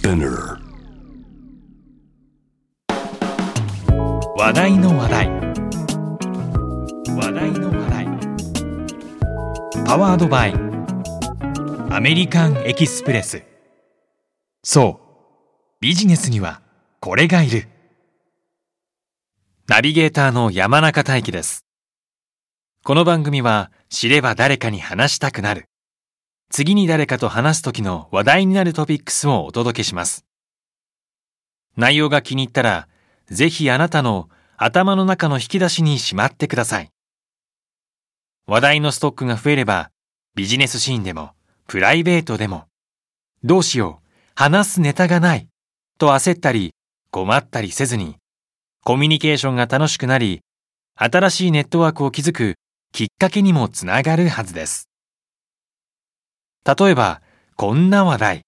Spinner 話題の話題。話題の話題。パワードバイ。アメリカンエキスプレス。そう。ビジネスにはこれがいる。ナビゲーターの山中大輝です。この番組は知れば誰かに話したくなる。次に誰かと話す時の話題になるトピックスをお届けします内容が気に入ったらぜひあなたの頭の中の引き出しにしまってください。話題のストックが増えれば、ビジネスシーンでも、プライベートでも、どうしよう、話すネタがない、と焦ったり、困ったりせずに、コミュニケーションが楽しくなり、新しいネットワークを築くきっかけにもつながるはずです。例えば、こんな話題。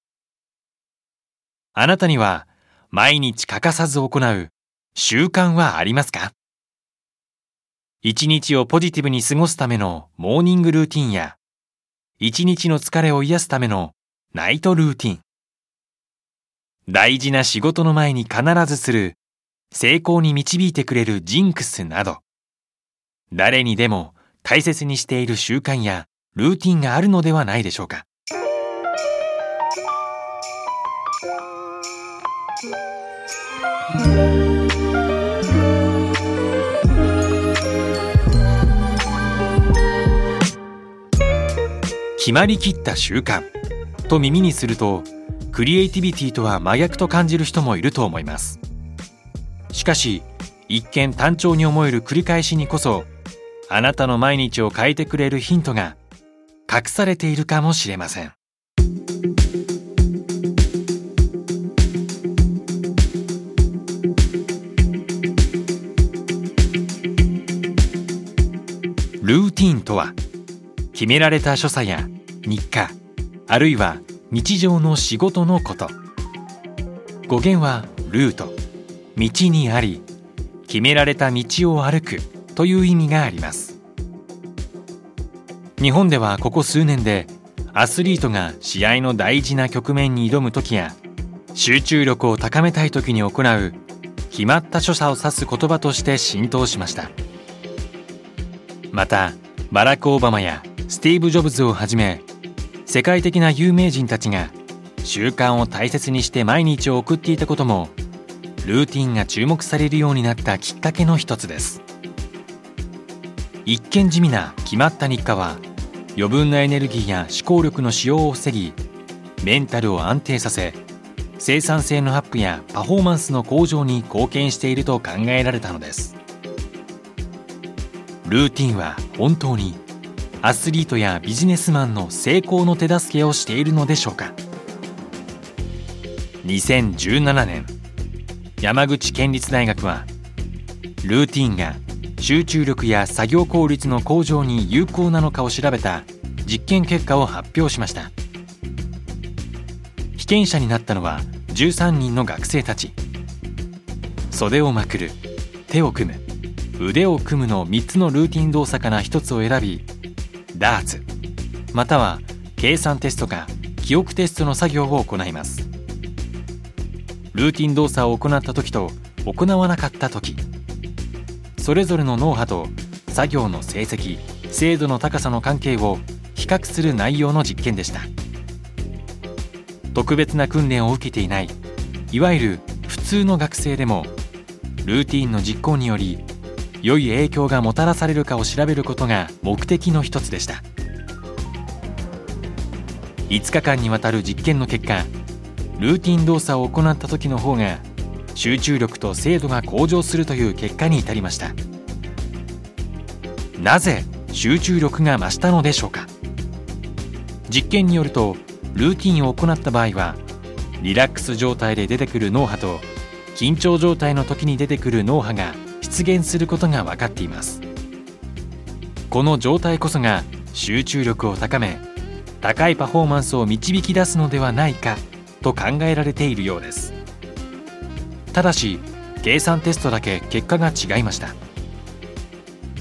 あなたには、毎日欠かさず行う習慣はありますか？一日をポジティブに過ごすためのモーニングルーティンや、一日の疲れを癒すためのナイトルーティン。大事な仕事の前に必ずする成功に導いてくれるジンクスなど、誰にでも大切にしている習慣やルーティンがあるのではないでしょうか。決まりきった習慣と耳にするとクリエイティビティとは真逆と感じる人もいると思いますしかし一見単調に思える繰り返しにこそあなたの毎日を変えてくれるヒントが隠されているかもしれません。ルーティンとは決められた所作や日課あるいは日常の仕事のこと。語源はルート道にあり決められた道を歩くという意味があります。日本ではここ数年でアスリートが試合の大事な局面に挑む時や集中力を高めたい時に行う決まった所作を指す言葉として浸透しました。またバラク・オバマやスティーブ・ジョブズをはじめ世界的な有名人たちが習慣を大切にして毎日を送っていたこともルーティンが注目されるようになったきっかけの一つです。一見地味な決まった日課は余分なエネルギーや思考力の使用を防ぎメンタルを安定させ生産性のアップやパフォーマンスの向上に貢献していると考えられたのです。ルーティンは本当にアスリートやビジネスマンの成功の手助けをしているのでしょうか。2017年山口県立大学はルーティンが集中力や作業効率の向上に有効なのかを調べた実験結果を発表しました。被験者になったのは13人の学生たち。袖をまくる手を組む腕を組むの3つのルーティン動作から1つを選びダーツまたは計算テストか記憶テストの作業を行います。ルーティン動作を行った時と行わなかった時。それぞれの脳波と作業の成績精度の高さの関係を比較する内容の実験でした。特別な訓練を受けていないいわゆる普通の学生でもルーティンの実行により良い影響がもたらされるかを調べることが目的の一つでした。5日間にわたる実験の結果ルーティン動作を行った時の方が集中力と精度が向上するという結果に至りました。なぜ集中力が増したのでしょうか？実験によるとルーティンを行った場合はリラックス状態で出てくる脳波と緊張状態の時に出てくる脳波が出現することが分かっています。この状態こそが集中力を高め高いパフォーマンスを導き出すのではないかと考えられているようです。ただし計算テストだけ結果が違いました。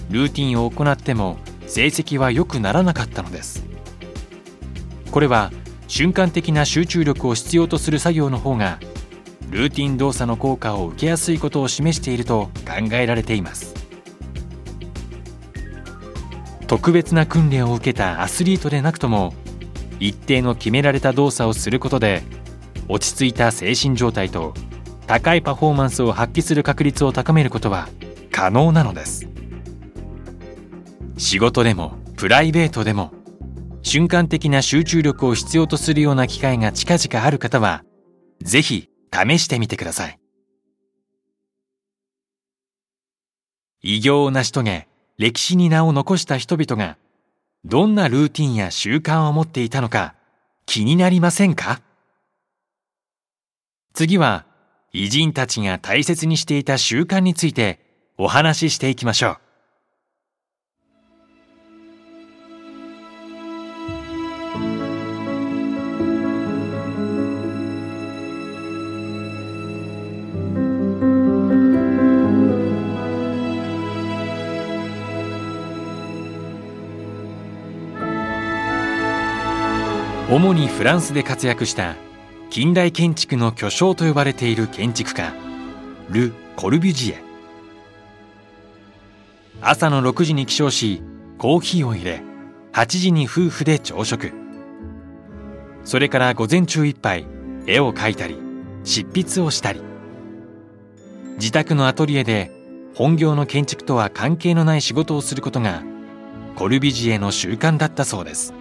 ルーティンを行っても成績は良くならなかったのです。これは瞬間的な集中力を必要とする作業の方がルーティン動作の効果を受けやすいことを示していると考えられています。特別な訓練を受けたアスリートでなくとも一定の決められた動作をすることで落ち着いた精神状態と高いパフォーマンスを発揮する確率を高めることは可能なのです。仕事でもプライベートでも瞬間的な集中力を必要とするような機会が近々ある方はぜひ試してみてください。偉業を成し遂げ歴史に名を残した人々がどんなルーティンや習慣を持っていたのか気になりませんか？次は偉人たちが大切にしていた習慣についてお話ししていきましょう。主にフランスで活躍した近代建築の巨匠と呼ばれている建築家ル・コルビュジエ。朝の6時に起床しコーヒーを入れ8時に夫婦で朝食。それから午前中いっぱい絵を描いたり執筆をしたり。自宅のアトリエで本業の建築とは関係のない仕事をすることがコルビジエの習慣だったそうです。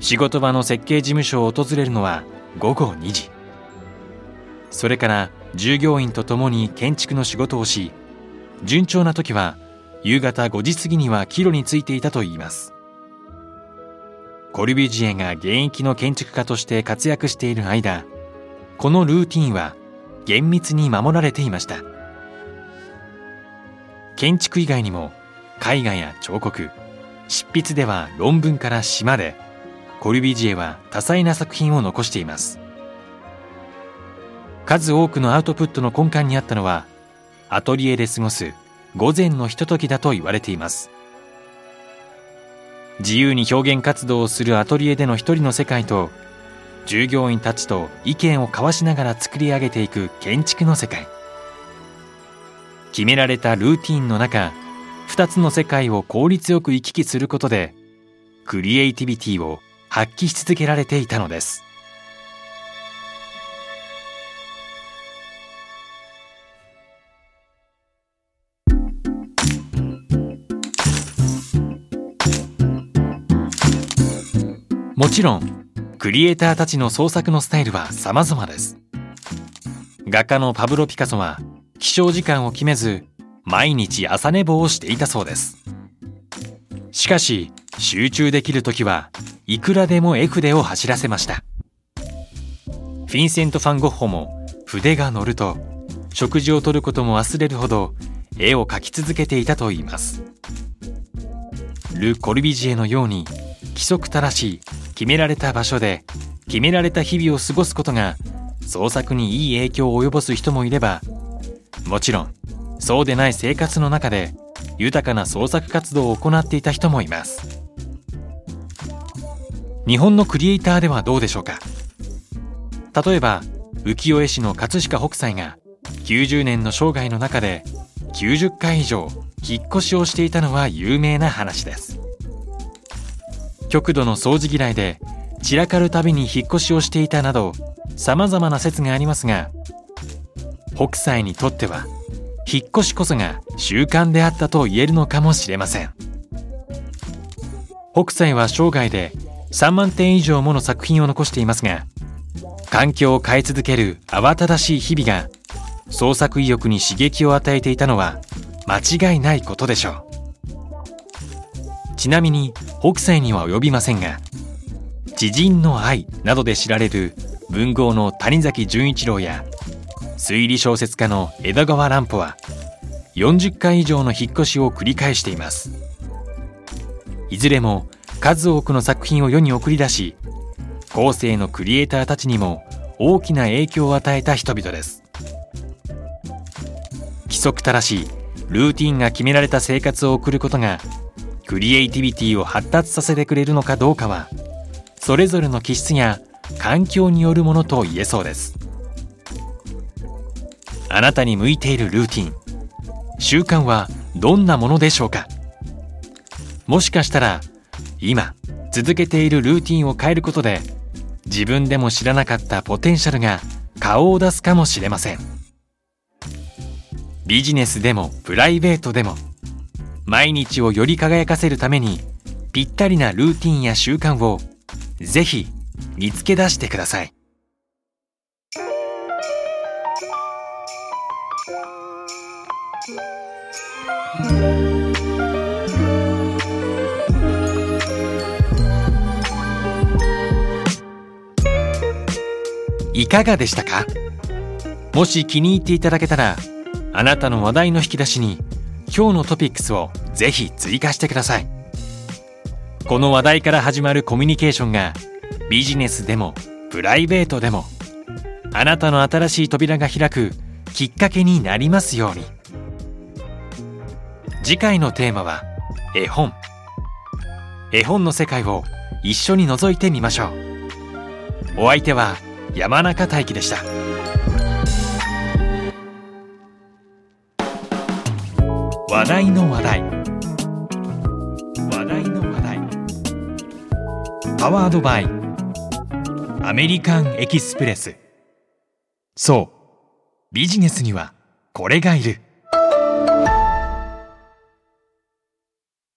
仕事場の設計事務所を訪れるのは午後2時。それから従業員と共に建築の仕事をし順調な時は夕方5時過ぎには帰路についていたといいます。コルビュジエが現役の建築家として活躍している間このルーティンは厳密に守られていました。建築以外にも絵画や彫刻執筆では論文から詩までコルビジエは多彩な作品を残しています。数多くのアウトプットの根幹にあったのはアトリエで過ごす午前のひとときだと言われています。自由に表現活動をするアトリエでの一人の世界と従業員たちと意見を交わしながら作り上げていく建築の世界。決められたルーティンの中2つの世界を効率よく行き来することでクリエイティビティを発揮し続けられていたのです。もちろんクリエイターたちの創作のスタイルは様々です。画家のパブロ・ピカソは起床時間を決めず毎日朝寝坊をしていたそうです。しかし集中できる時はいくらでも絵筆を走らせました。フィンセント・ファン・ゴッホも筆が乗ると食事をとることも忘れるほど絵を描き続けていたといいます。ル・コルビジエのように規則正しい決められた場所で決められた日々を過ごすことが創作にいい影響を及ぼす人もいればもちろんそうでない生活の中で豊かな創作活動を行っていた人もいます。日本のクリエイターではどうでしょうか？例えば浮世絵師の葛飾北斎が90年の生涯の中で90回以上引っ越しをしていたのは有名な話です。極度の掃除嫌いで散らかるたびに引っ越しをしていたなど様々な説がありますが北斎にとっては引っ越しこそが習慣であったと言えるのかもしれません。北斎は生涯で3万点以上もの作品を残していますが環境を変え続ける慌ただしい日々が創作意欲に刺激を与えていたのは間違いないことでしょう。ちなみに北斎には及びませんが「知人の愛」などで知られる文豪の谷崎潤一郎や推理小説家の江戸川乱歩は40回以上の引っ越しを繰り返しています。いずれも数多くの作品を世に送り出し後世のクリエイターたちにも大きな影響を与えた人々です。規則正しいルーティンが決められた生活を送ることがクリエイティビティを発達させてくれるのかどうかはそれぞれの気質や環境によるものと言えそうです。あなたに向いているルーティン習慣はどんなものでしょうか？もしかしたら今続けているルーティンを変えることで自分でも知らなかったポテンシャルが顔を出すかもしれません。ビジネスでもプライベートでも毎日をより輝かせるためにぴったりなルーティンや習慣をぜひ見つけ出してください。いかがでしたか？もし気に入っていただけたらあなたの話題の引き出しに今日のトピックスをぜひ追加してください。この話題から始まるコミュニケーションがビジネスでもプライベートでもあなたの新しい扉が開くきっかけになりますように。次回のテーマは絵本。絵本の世界を一緒に覗いてみましょう。お相手は山中大輝でした。話題の話題。話題の話題。パワードバイ。アメリカンエキスプレス。そう。ビジネスにはこれがいる。